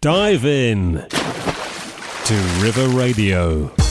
Dive in to River Radio.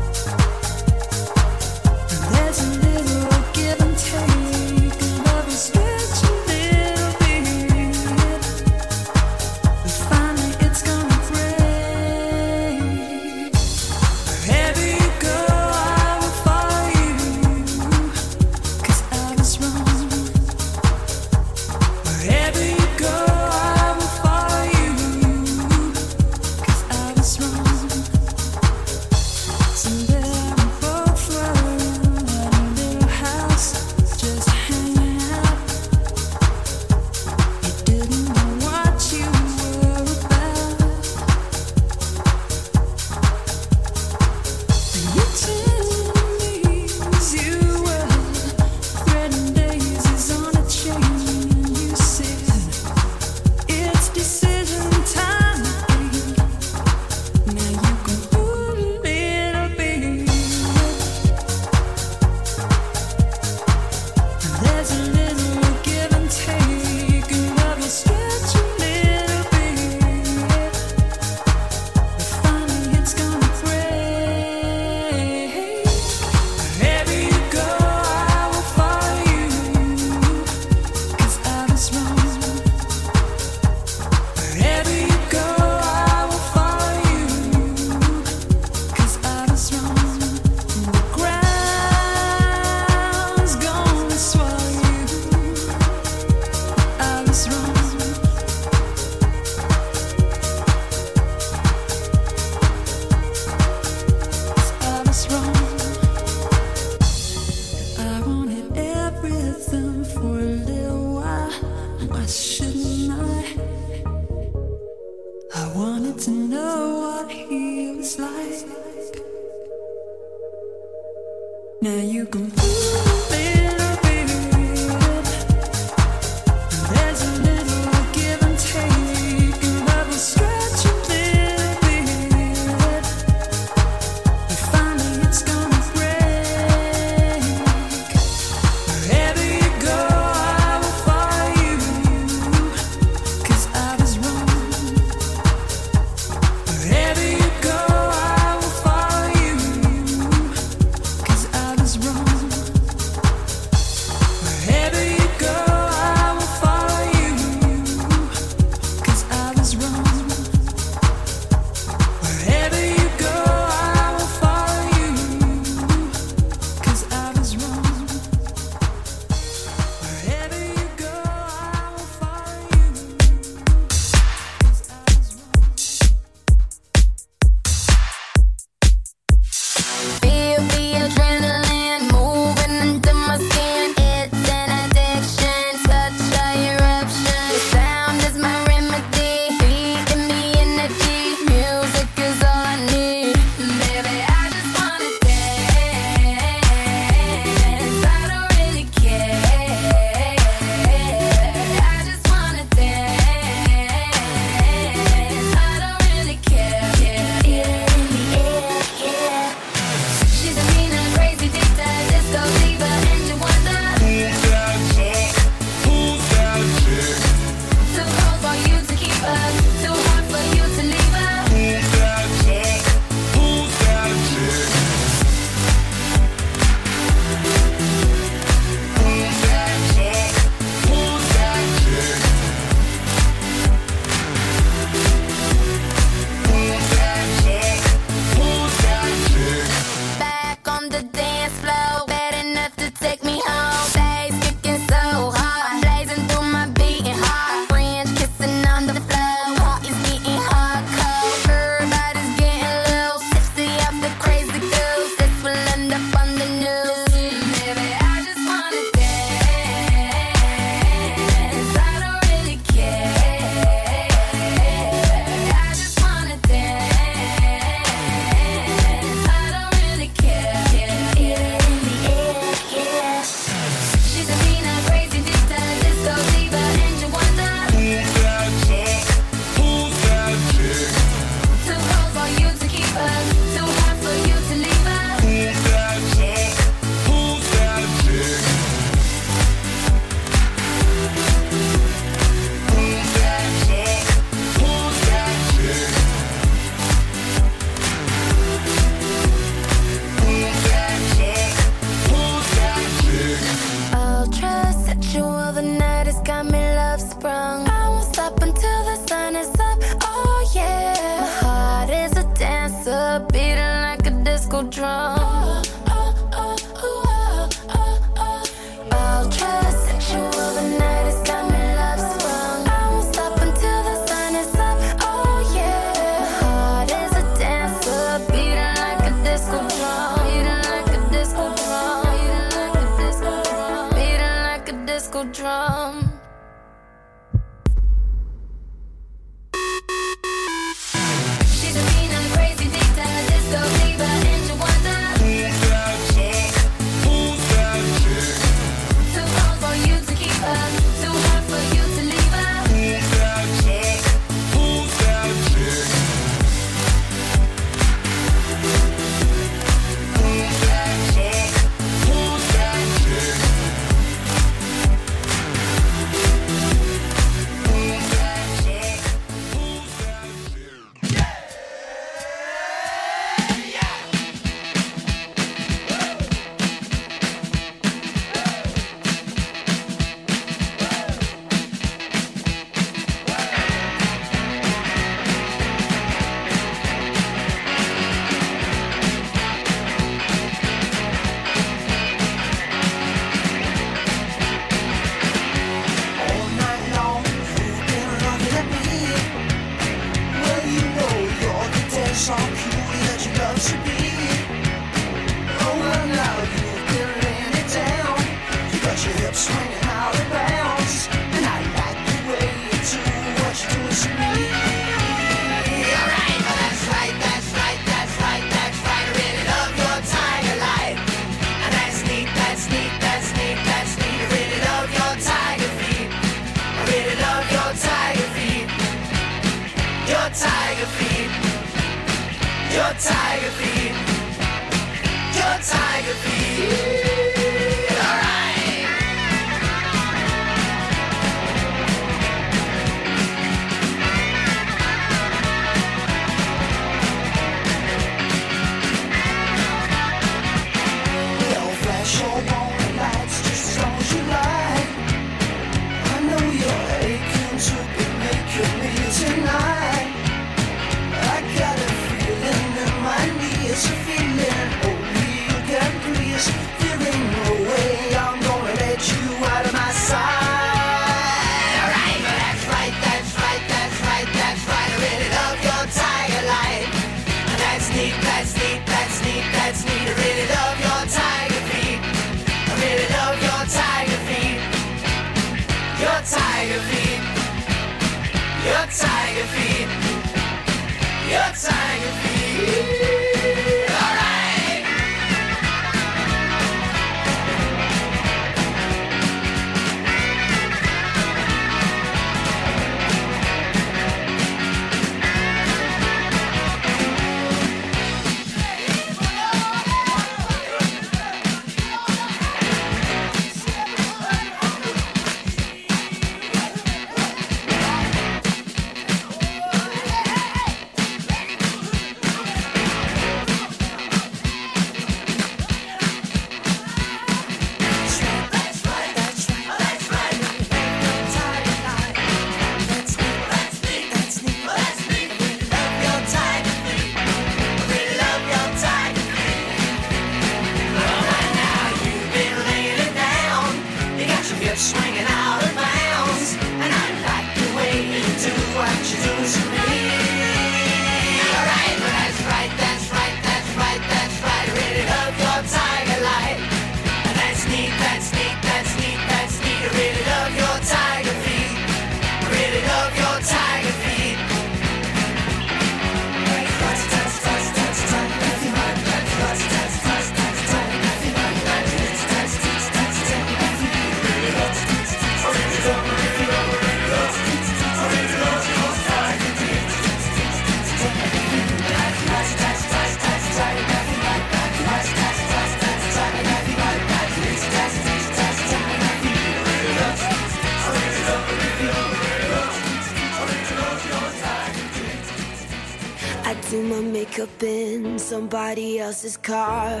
Else's car.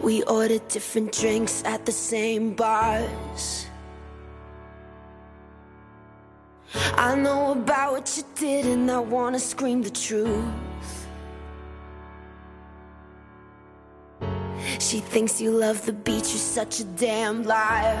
We ordered different drinks at the same bars. I know about what you did, and I wanna scream the truth. She thinks you love the beach, you're such a damn liar.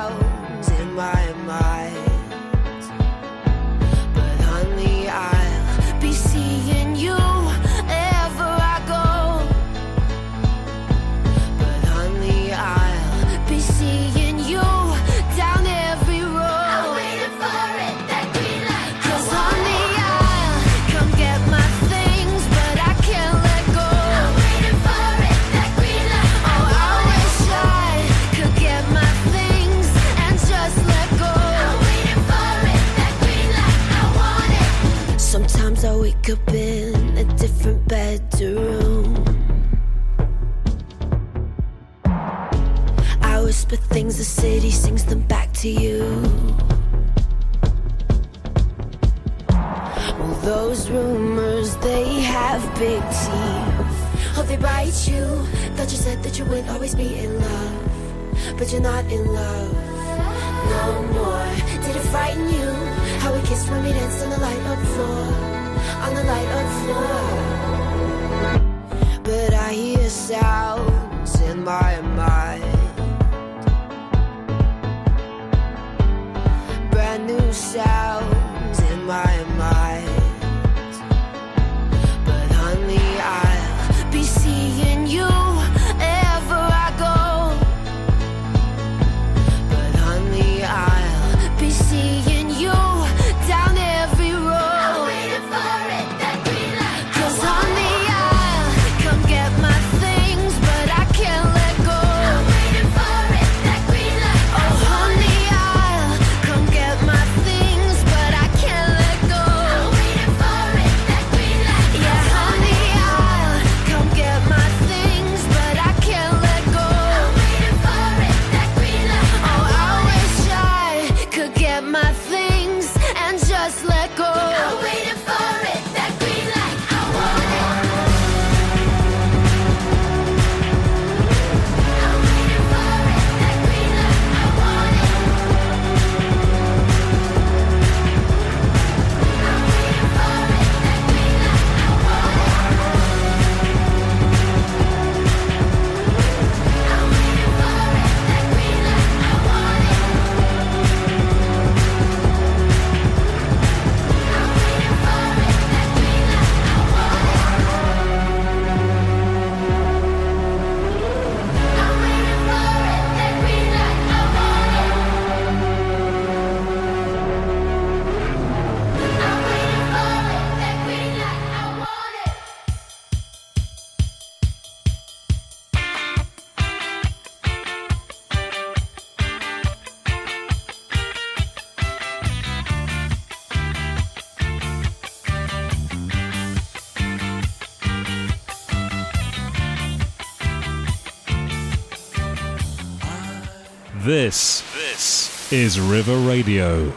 city sings them back to you. Well, those rumors, they have big teeth. Oh, they bite you. Thought you said that you would always be in love. But you're not in love no more. Did it frighten you? How we kissed when we danced on the light up floor. On the light up floor. But I hear sounds in my mind. New sounds in my This, this is River Radio.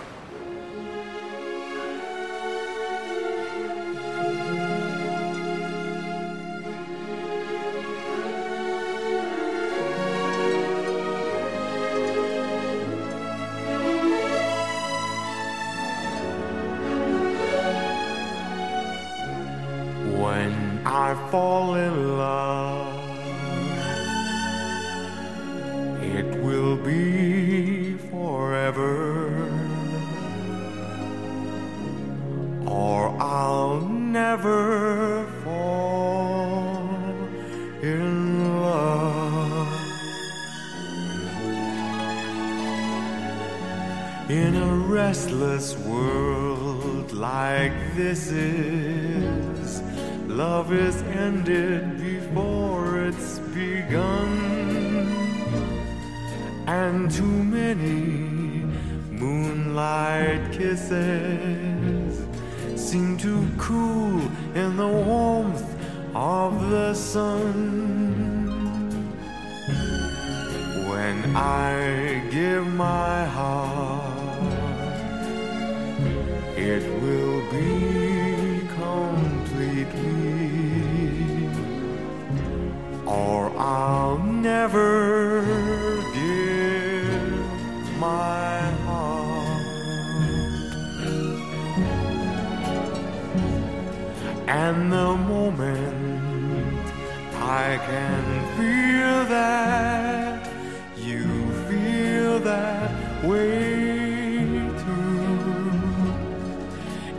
Restless world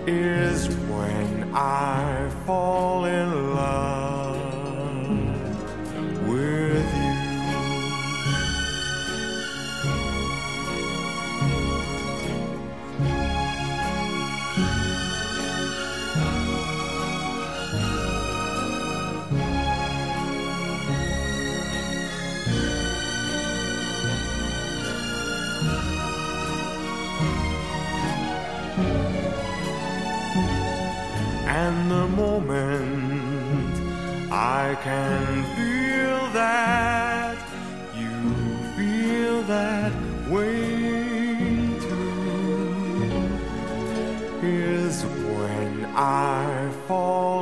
is when I fall in love. can feel that, you feel that way too. Here's when I fall.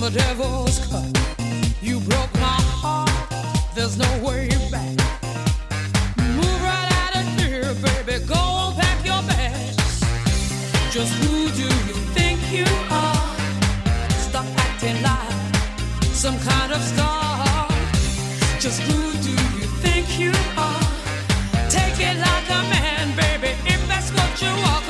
the devil's cut. You broke my heart, there's no way back. Move right out of here, baby, go pack your bags. Just who do you think you are? Stop acting like some kind of star. Just who do you think you are? Take it like a man, baby, if that's what you want.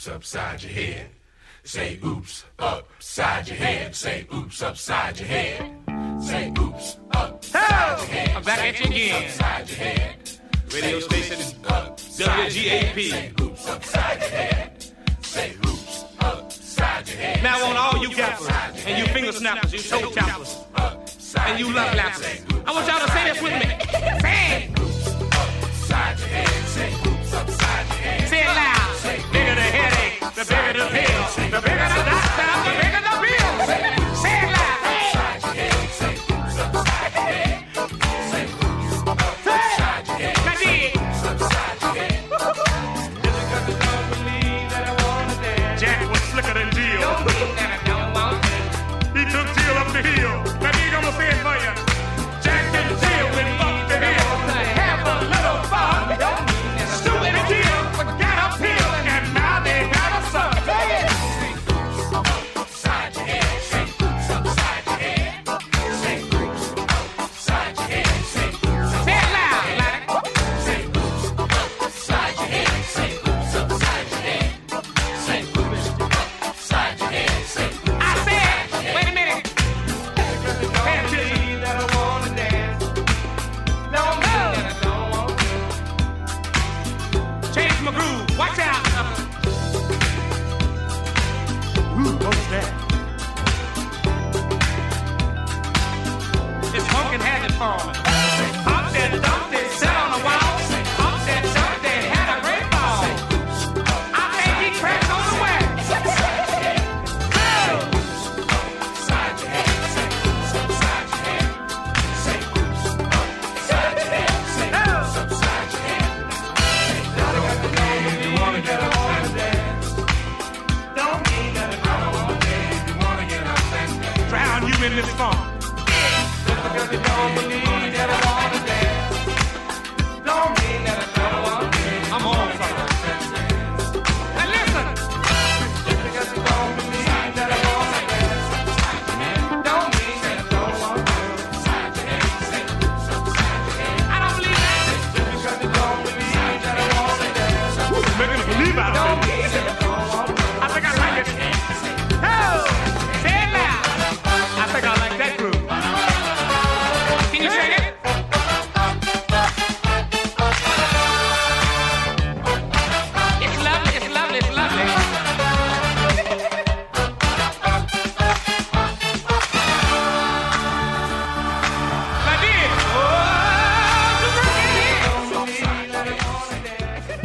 oops upside your head. Say oops upside your head. Say oops upside your head. Say oops upside your head. I'm back Say at you again. Upside your head. Radio station WGAP. Say oops upside your head. Say oops upside your head. Now on all you gappers and you finger snappers, you toe tappers, and you love lappers. I want y'all to say this with me. Say. Oops upside your head. Say oops. Say it. Bigger the headache, the bigger the pill. The bigger the doctor, the bigger the bill.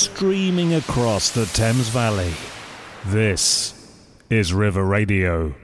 Streaming across the Thames Valley. This is River Radio.